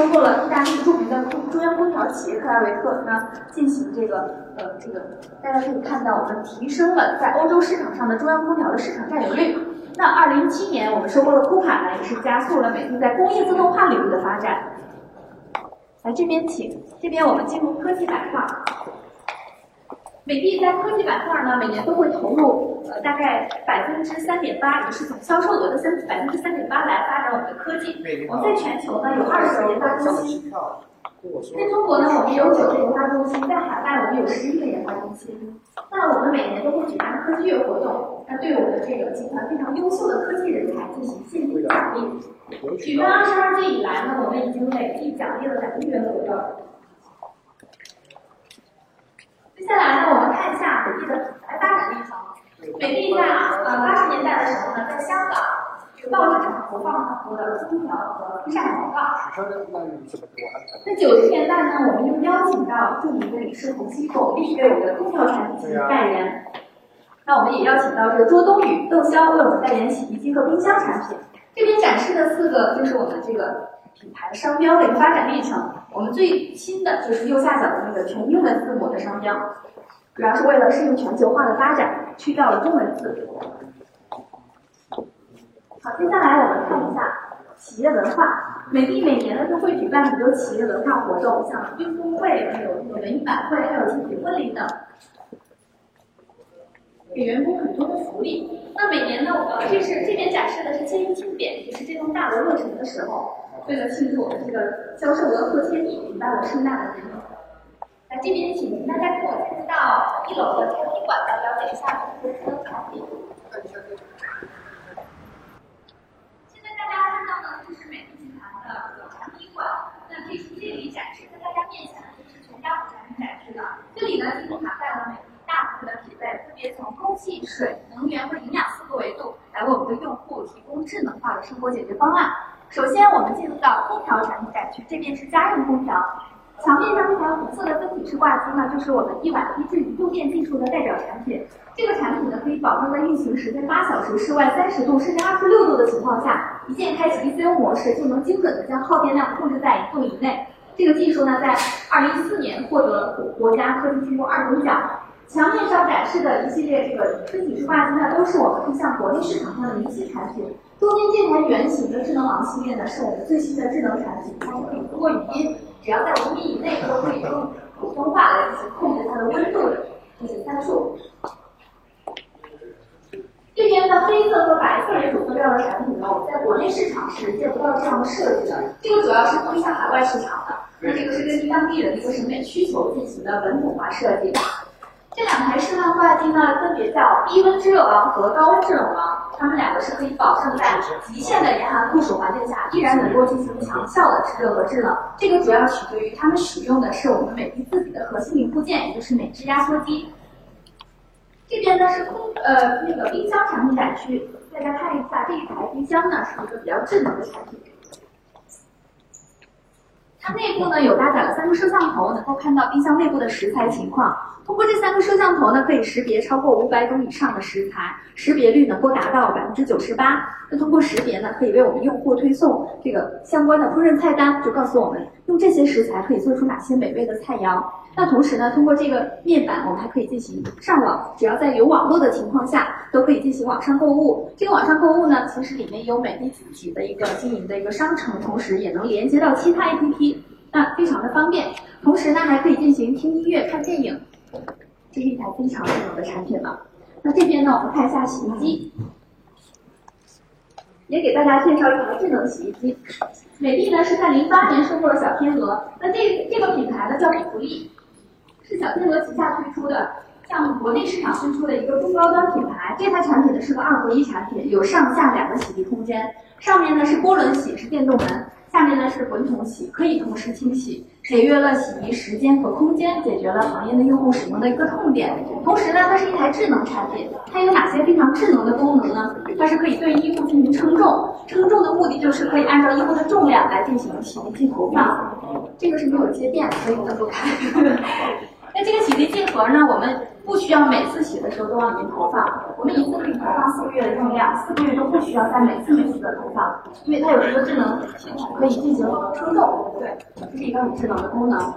收购了意大利著名的空中央空调企业克莱维特，那进行这个呃这个，大家可以看到我们提升了在欧洲市场上的中央空调的市场占有率。那二零一七年我们收购了库卡呢，也是加速了美的在工业自动化领域的发展。来这边请，这边我们进入科技板块。美的在科技板块呢，每年都会投入呃大概百分之三点八，也是总销售额的三百分之三点八来发展我们的科技。我们在全球呢有二十个研发中心，在中国呢我们有九个研发中心，在海外我们有十一个研发中心。那我们每年都会举办科技月活动，那对我们的这个集团非常优秀的科技人才进行现金奖励。举办二十二届以来呢，我们已经累计奖励了两亿元左右。接下来呢，我们看一下美的的品牌发展历程。美的在呃八十年代的时候呢，在香港这个报纸上投放了很多的空调和风扇广告。那九十年代呢，我们又邀请到著名的李世宏机构立为我们的空调产品进行代言。那我们也邀请到这个周冬雨、窦骁为我们代言洗衣机和冰箱产品。这边展示的四个就是我们这个品牌商标的一个发展历程。我们最新的就是右下角的那个全英文字母的商标，主要是为了适应全球化的发展，去掉了中文字。好，接下来我们看一下企业文化。美的每年呢都会举办很多企业文化活动，像运动会、还有这个文艺晚会，还有集体婚礼等，给员工很多的福利。那每年呢，呃，这是这边展示的是千亿庆典，就是这栋大楼落成的时候。为了庆祝我们这个销售额破千亿，举办了盛大的典礼。来这边，请大家跟我进入到一楼的产品馆，来了解一下公司的产品。现在大家看到的就是美的集团的产品馆。那这这里展示在大家面前的就是全家福产品展示的。这里呢，几乎涵盖了美的大部分的品类，分别从空气、水、能源和营养四个维度，来为我们的用户提供智能化的生活解决方案。首先，我们进入到空调产品展区，这边是家用空调。墙面上这台红色的分体式挂机呢，就是我们一瓦低至移动电技术的代表产品。这个产品呢，可以保证在运行时间八小时、室外三十度甚至二十六度的情况下，一键开启 ECO 模式，就能精准的将耗电量控制在一度以内。这个技术呢，在二零一四年获得国家科技进步二等奖。墙面上展示的一系列这个分体式挂机呢，都是我们面向国内市场上的明星产品。中间这台圆形的智能王系列呢，是我们最新的智能产品，它可以通过语音，只要在五米以内都可以用普通话来进行控制它的温度的这些参数。这边的黑色和白色这种色调的产品呢，我们在国内市场是见不到这样的设计的，这个主要是面向海外市场的。那这个是根据当地的一个审美需求进行的本土化设计。这两台室内挂机呢，分别叫低温制热王和高温制冷王，它们两个是可以保证在极限的严寒酷暑环境下，依然能够进行强效的制热和制冷。这个主要取决于它们使用的是我们美的自己的核心零部件，也就是美制压缩机。这边呢是空呃那个冰箱产品展区，大家看一下这一台冰箱呢是一个比较智能的产品。它内部呢有搭载了三个摄像头，能够看到冰箱内部的食材情况。通过这三个摄像头呢，可以识别超过五百种以上的食材，识别率能够达到百分之九十八。那通过识别呢，可以为我们用户推送这个相关的烹饪菜单，就告诉我们用这些食材可以做出哪些美味的菜肴。那同时呢，通过这个面板，我们还可以进行上网，只要在有网络的情况下，都可以进行网上购物。这个网上购物呢，其实里面有美的自己的一个经营的一个商城，同时也能连接到其他 APP，那非常的方便。同时呢，还可以进行听音乐、看电影。这是一台非常智能的产品了。那这边呢，我们看一下洗衣机，也给大家介绍一台智能洗衣机。美的呢是在零八年收购了小天鹅，那这这个品牌呢叫比弗利，是小天鹅旗下推出的，向国内市场推出的一个中高端品牌。这台产品呢是个二合一产品，有上下两个洗涤空间，上面呢是涡轮洗，是电动门。下面呢是滚筒洗，可以同时清洗，节约了洗涤时间和空间，解决了行业的用户使用的一个痛点。同时呢，它是一台智能产品，它有哪些非常智能的功能呢？它是可以对衣物进行称重，称重的目的就是可以按照衣物的重量来进行洗涤剂投放。这个是没有接电，所以我不开。那这个洗涤剂盒呢，我们不需要每次洗的时候都往里面投放，我们一次可以投放四个月的用量，四个月都不需要再每次每次的投放，因为它有一个智能系统可以进行冲动，对，这是一个很智能的功能。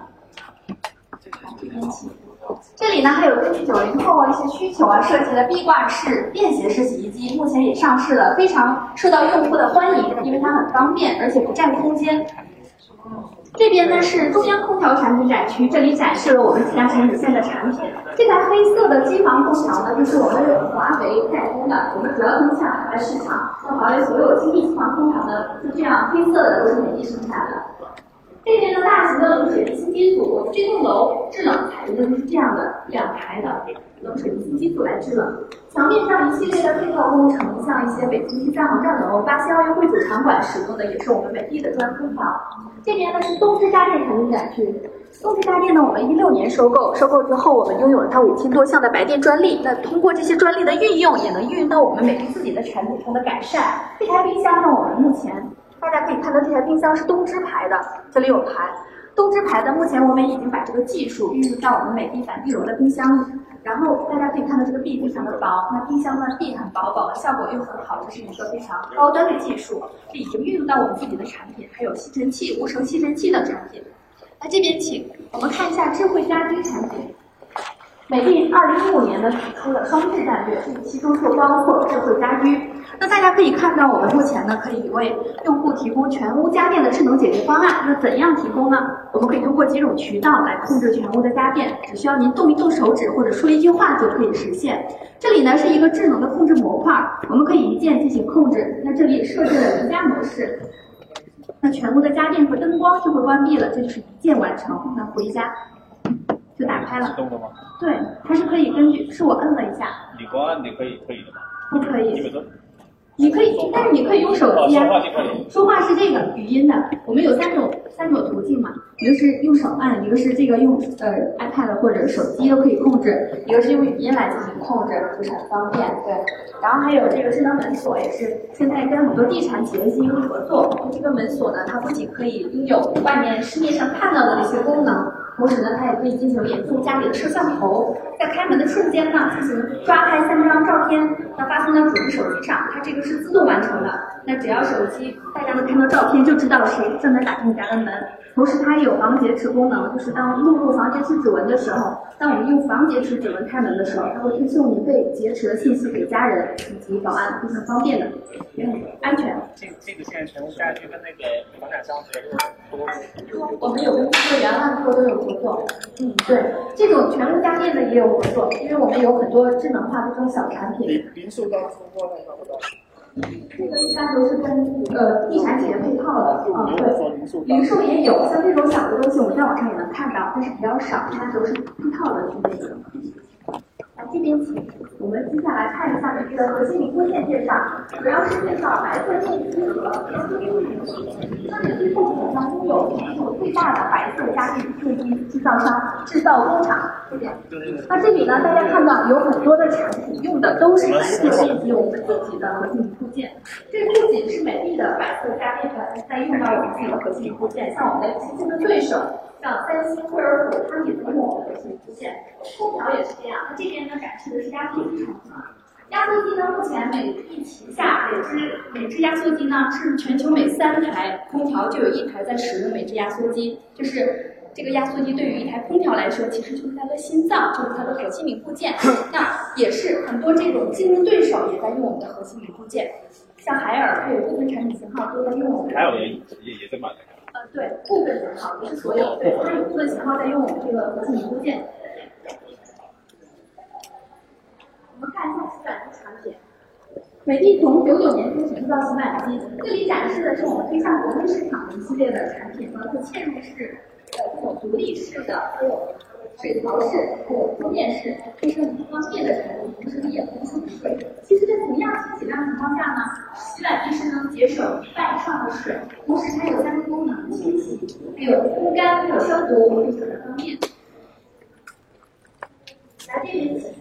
这里呢还有根据九零后一些需求啊设计的壁挂式便携式洗衣机，目前也上市了，非常受到用户的欢迎，因为它很方便，而且不占空间。这边呢是中央空调产品展区，这里展示了我们几家产品线的产品。这台黑色的机房空调呢，就是我们华为代工的，我们主要通向海外市场。那华为所有精密机房空调呢，就这样黑色的都是美的生产的。这边的大型的冷水离心机组，这栋楼制冷采用的就是这样的两台的冷水离心机组来制冷。墙面上一系列的配套工程，像一些北京第三航站楼、巴西奥运会主场馆使用的，也是我们美的的中央空调。这边呢是东芝家电产品展区。东芝家电呢，我们一六年收购，收购之后我们拥有了它五千多项的白电专利。那通过这些专利的运用，也能运用到我们美的自己的产品上的改善。这台冰箱呢，我们目前。大家可以看到这台冰箱是东芝牌的，这里有牌。东芝牌的，目前我们已经把这个技术运用到我们美的反地柔的冰箱里。然后大家可以看到这个壁非常的薄，那冰箱呢壁很薄，保温效果又很好，这是一个非常高端的技术，已经运用到我们自己的产品，还有吸尘器、无绳吸尘器的产品。那这边请我们看一下智慧家居产品。美的二零一五年呢提出了双智战略，其中就包括智慧家居。那大家可以看到，我们目前呢可以为用户提供全屋家电的智能解决方案。那怎样提供呢？我们可以通过几种渠道来控制全屋的家电，只需要您动一动手指或者说一句话就可以实现。这里呢是一个智能的控制模块，我们可以一键进行控制。那这里设置了瑜伽模式，那全屋的家电和灯光就会关闭了，这就是一键完成。那回家。就打开了。自动的吗？对，它是可以根据，是我摁了一下。你光按你可以可以的吗？不可以。你可以，但是你可以用手机啊。说话是这个语音的，我们有三种三种途径嘛，一个是用手按，一个是这个用呃 iPad 或者手机都可以控制，一个是用语音来进行控制，就是很方便。对，然后还有这个智能门锁，也是现在跟很多地产企业进行合作。这个门锁呢，它不仅可以拥有外面市面上看到的这些功能。同时呢，它也可以进行连通家里的摄像头，在开门的瞬间呢，进行抓拍三张照片，那发送到主人手机上，它这个是自动完成的。那只要手机大家能看到照片，就知道谁正在打开你家的门。同时，它也有防劫持功能，就是当录入防劫持指纹的时候，当我们用防劫持指纹开门的时候，它会推送您被劫持的信息给家人以及保安，非常方便的，也很安全。这这个现在全屋家居跟那个房产商合作，我们有跟这个原万科都有合作。嗯，对，这种全屋家电的也有合作，因为我们有很多智能化的这种小产品。零零售到出货的不这个一般都是跟呃地产企业配套的，嗯，对，零售也有，像这种小的东西，我们在网上也能看到，但是比较少，它都是配套的去那个。来这边请，我们接下来看一下这个核心零部件介绍，主要是介绍白色电机和压缩机部件。那这最后我们拥有全球最大的白色家电电机制造商制造工厂，这边。那这里呢，大家看到有很多的产品用的都是白色电机，我们自己的核心零部件。这不仅是美的的白色家电在在用到我们自己的核心零部件，像我们的竞争对手。像三星、惠而浦，他们也在用我们的核心部件。空调也是这样。那这边呢，展示的是压缩机产品。压缩机呢，目前美的旗下每只每只压缩机呢，是全球每三台空调就有一台在使用美之压缩机。就是这个压缩机对于一台空调来说，其实就是它的心脏，就是它的核心零部件。那也是很多这种竞争对手也在用我们的核心零部件。像海尔，它有部分产品型号都在用我们。海尔也也也在买。呃，对，部分型号不是所有，对，它有部分型号在用我们这个核心零部件。我们看一下洗碗机产品，美的从九九年开始制造洗碗机，这里展示的是我们推向国内市场的一系列的产品，包括嵌入式的这种独立式的，还有水槽式，还有桌面式，这是很方便的产品，同时也不出水。其实，在同样清洗量情况下呢，洗碗机是能节省一半以上的水，同时它有三个功能：清洗、还有烘干、还有消毒，非常的方便。来这边请。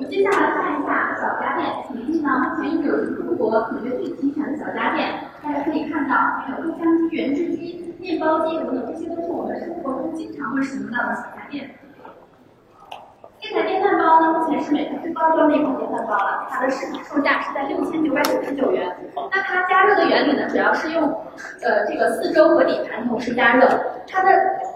们接下来看一下小家电。临近呢，目前拥有中国可能最齐全的小家电。大家可以看到，还有豆浆机、原制机、面包机等等，这些都是我们生活中经常会使用到的小家电。包呢，目前是美的最高端的一款电饭煲了，它的市场售价是在六千九百九十九元。那它加热的原理呢，主要是用呃这个四周和底盘同时加热，它的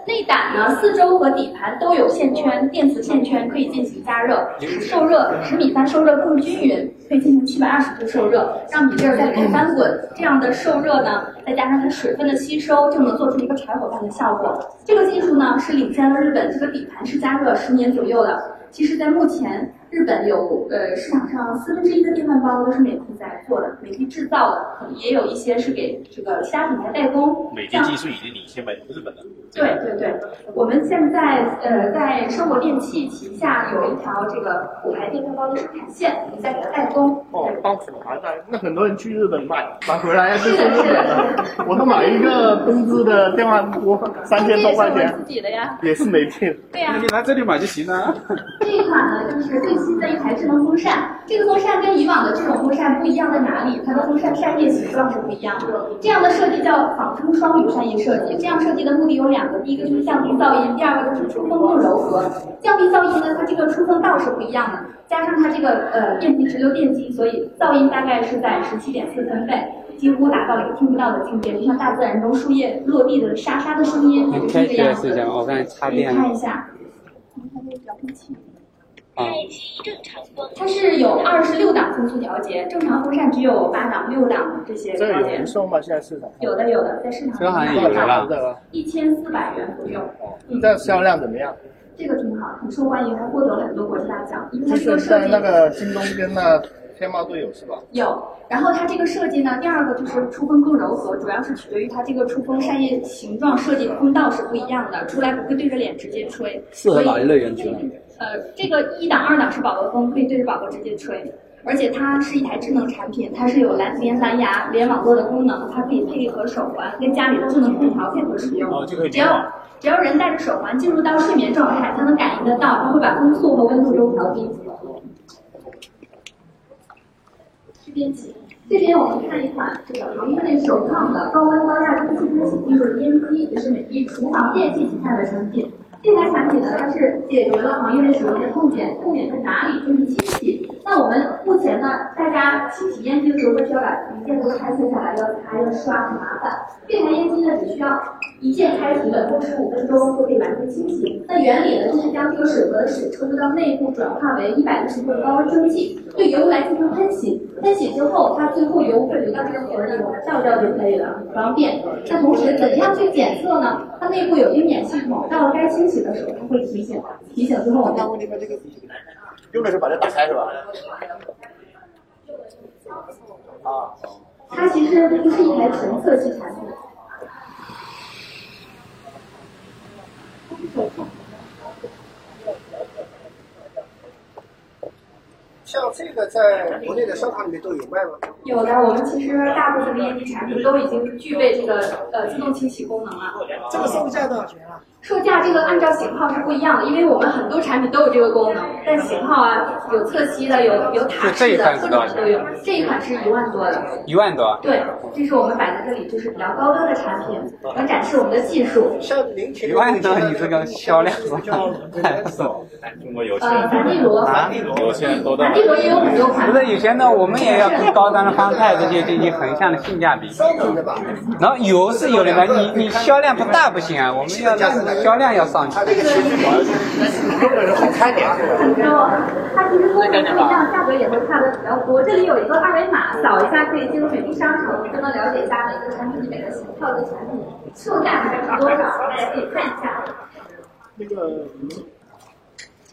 内胆呢，四周和底盘都有线圈，电磁线圈可以进行加热，使受热使米饭受热更均匀，可以进行七百二十度受热，让米粒儿在里面翻滚。这样的受热呢，再加上它水分的吸收，就能做出一个柴火饭的效果。这个技术呢，是领先了日本这个底盘式加热十年左右的。其实，在目前，日本有呃市场上四分之一的电饭煲都是美的在做的，美的制造的，可能也有一些是给这个其他品牌代工。美的技术已经领先美日本了。对对对，我们现在呃在生活电器旗下有一条这个虎牌电饭煲的生产线，我们在给它代工。哦，帮虎牌代，那很多人去日本买买回来就 是日本的。我都买一个东芝的电饭锅，三千多块钱。自己的呀。也是美的。对呀。你来这里买就行了。这一款呢，就是最新的一台智能风扇。这个风扇跟以往的这种风扇不一样在哪里？它的风扇扇叶形状是不一样的。这样的设计叫仿生双铝扇叶设计。这样设计的目的有两个，第一个就是降低噪音，第二个就是出风更柔和。降低噪音呢，它这个出风道是不一样的，加上它这个呃电极直流电机，所以噪音大概是在十七点四分贝，几乎达到了一个听不到的境界，就像大自然中树叶落地的沙沙的声音，就是这个样子。我看插电。看一下，看这个遥控器。啊，它是有二十六档风速调节，正常风扇只有八档、六档这些调节。这个有人售吗？现在市场？有的，有的，在市场这好像有的。一千四百元左右。嗯，这销量怎么样？这个挺好，很受欢迎，还获得了很多国际大奖。因为它这个设计，那个京东跟那天猫都有是吧？有。然后它这个设计呢，第二个就是出风更柔和，主要是取决于它这个出风扇叶形状设计的风道是不一样的，出来不会对着脸直接吹。适合哪一类人群？呃，这个一档、二档是宝宝风，可以对着宝宝直接吹，而且它是一台智能产品，它是有蓝连蓝牙、连网络的功能，它可以配合手环跟家里的智能空调配合使用。哦，就可以只要只要人带着手环进入到睡眠状态，它能感应得到，它会把风速和温度都调低。这边请，这边我们看一款这个行业内首创的高温高压蒸汽喷洗技术的烟机，也是美的厨房电器旗下的产品。这台产品呢，它是解决了行业内使用的痛点，痛点在哪里？就是清洗。那我们目前呢，大家清洗烟机的时候，需要把一键都拆卸下来，要擦要刷，很麻烦。这台烟机呢，只需要一键开启，稳步十五分钟就可以完成清洗。那原理呢，就是将这个水和水抽入到内部，转化为一百六十度的高温蒸汽，对油污来进行喷洗。喷洗之后，它最后油会流到这个盒里，我们倒掉就可以了，很方便。那同时，怎样去检测呢？它内部有冰点系统，到清洗的时候，它会提醒，提醒之后我们。用的时候把它打开是吧？啊。它其实不是一台纯色系产品。像这个在国内的商场里面都有卖吗？有的，我们其实大部分的烟机产品都已经具备这个呃自动清洗功能了。这个售价多少钱啊？售价这个按照型号是不一样的，因为我们很多产品都有这个功能，但型号啊有侧吸的，有有塔式的，各种都有。这一款是一万多的。一万多？对，这是我们摆在这里，就是比较高端的产品，能展示我们的技术。一万多，你这个销量太少。中国有钱。呃，梵蒂罗。梵蒂罗。有钱多梵蒂罗也有很多款。不是以前呢，我们也要跟高端的方太这些进行横向的性价比。然后有是有的，你你销量不大不行啊，我们要让销量要上去。它这个其实主要是用的人好看点。很多，它其实功能不一样，价格也会差的比较多。这里有一个二维码，扫一下可以进入美的商城，就能了解一下每个产品的每个型号的产品售价大概是多少，大家可以看一下。那个，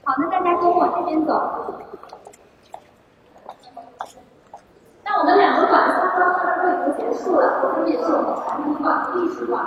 好，那大家跟我这边走。那我们两个馆刚刚的会已经结束了，分别是我们产品馆、历史馆。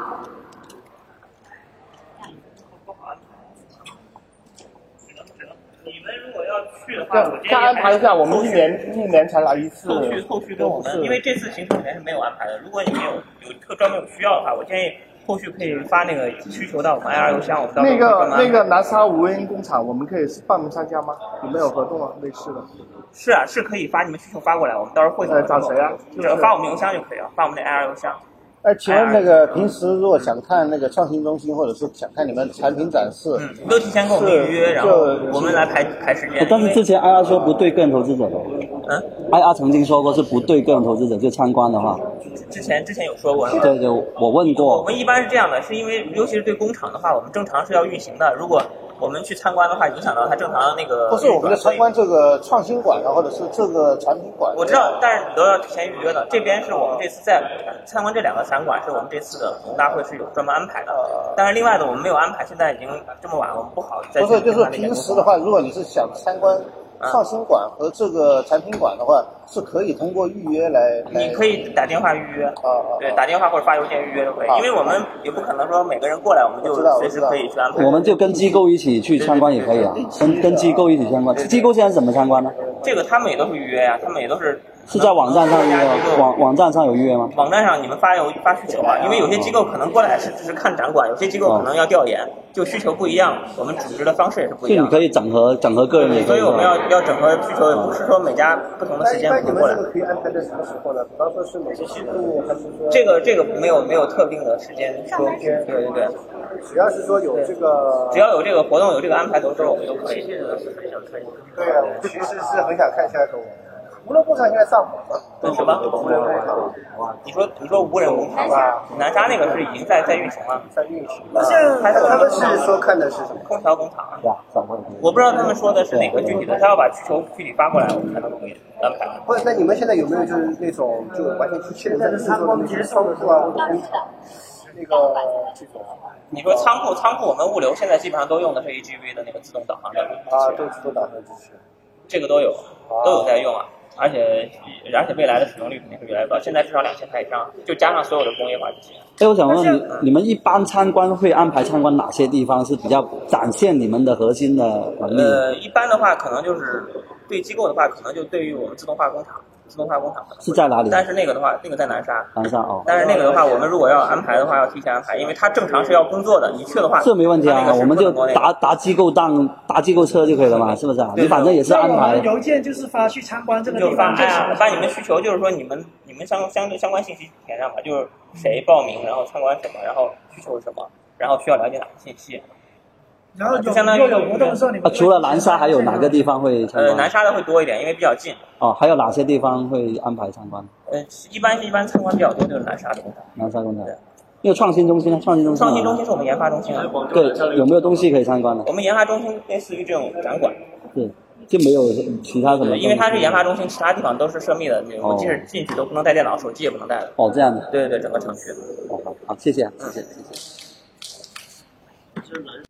们如果要去的话，我再安排一下，我们一年一年才来一次。后续后续跟我们，因为这次行程里面是没有安排的。如果你们有有特专门有需要的话，我建议后续可以发那个需求到我们 IR 邮箱，我们到那个那个南沙无烟工厂，我们可以报名参加吗？有没有合同啊？类似的？是啊，是可以发你们需求发过来，我们到时候会找谁啊？就是发我们邮箱就可以了，发我们的 IR 邮箱。哎，请问那个平时如果想看那个创新中心，或者是想看你们产品展示，嗯，都提前跟我们预约，然后我们来排排时间。但是之前 IR 说不对个人投资者的，嗯，IR 曾经说过是不对个人投资者就参观的话，之前之前有说过，对对，我问过我，们一般是这样的，是因为尤其是对工厂的话，我们正常是要运行的。如果我们去参观的话，影响到它正常的那个。不是我们在参观这个创新馆啊，或者是这个产品馆。我知道，但是你都要提前预约的。这边是我们这次在参观这两个展馆，是我们这次的活动大会是有专门安排的。但是另外的我们没有安排，现在已经这么晚了，我们不好再不是，就是平时的话，如果你是想参观创新馆和这个产品馆的话，是可以通过预约来。你可以打电话预约，啊啊，对，打电话或者发邮件预约都可以，因为我们也不可能说每个人过来我们就随时可以去安排。我们就跟机构一起去参观也可以啊，跟跟机构一起参观。机构现在怎么参观呢？这个他们也都是预约呀、他们也都是是在网站上预约吗？各家机构网网站上有预约吗？网站上你们发有发需求啊，因为有些机构可能过来是只是看展馆，有些机构可能要调研，就需求不一样，我们组织的方式也是不一样的。就你可以整合整合个人也可以所以我们要？要整合需求，也不是说每家不同的时间不过来。这个可以安排在什么时候呢？比方说是每个季度，还是说这个这个没有没有特定的时间说，对对对，只要是说有这个只要有这个活动有这个安排的时候，我们都可以。对啊，我其实是很想看一下无人工厂现在上火了，什么？无人工厂你说你说无人工厂吧？南沙那个是已经在在运行了，在运行。那现在他们是说看的是什么？空调工厂啊。我不知道他们说的是哪个具体的，他要把需求具体发过来，我们才能给安排。不是，那你们现在有没有就是那种就完全机器人在制作的那些仓库啊，或者工厂那个这种你说仓库仓库，我们物流现在基本上都用的是 AGV 的那个自动导航的啊，都自动导航机器人。这个都有，都有在用啊。而且而且未来的使用率肯定会越来越高，现在至少两千台以上，就加上所有的工业化机器人。哎，我想问你，你们一般参观会安排参观哪些地方是比较展现你们的核心的能力？呃，一般的话可能就是对机构的话，可能就对于我们自动化工厂，自动化工厂是在哪里？但是那个的话，那个在南沙。南沙哦，但是那个的话，我们如果要安排的话，要提前安排，因为它正常是要工作的。你去的话，这没问题啊，我们就不能那个。搭搭机构档、打机构车就可以了嘛，是不是啊？对你反正也是安排。邮件就是发去参观这个地方就发哎呀，行。发你们需求，就是说你们你们相相相关信息填上吧，就是谁报名，然后参观什么，然后需求是什么，然后需要了解哪些信息。然后就相当于有活动的时候，你们啊，除了南沙，还有哪个地方会参呃，观？南沙的会多一点，因为比较近。哦，还有哪些地方会安排参观？呃，一般一般参观比较多就是南沙的工厂。南沙工厂。因为创新中心呢？创新中心啊。创新中心是我们研发中心啊。对，有没有东西可以参观的？我们研发中心类似于这种展馆，对，就没有其他什么东西？因为它是研发中心，其他地方都是涉密的，我哦即使进去都不能带电脑，手机也不能带的。哦，这样的。对对对，整个厂区。哦，好，好，谢谢，谢谢，谢谢。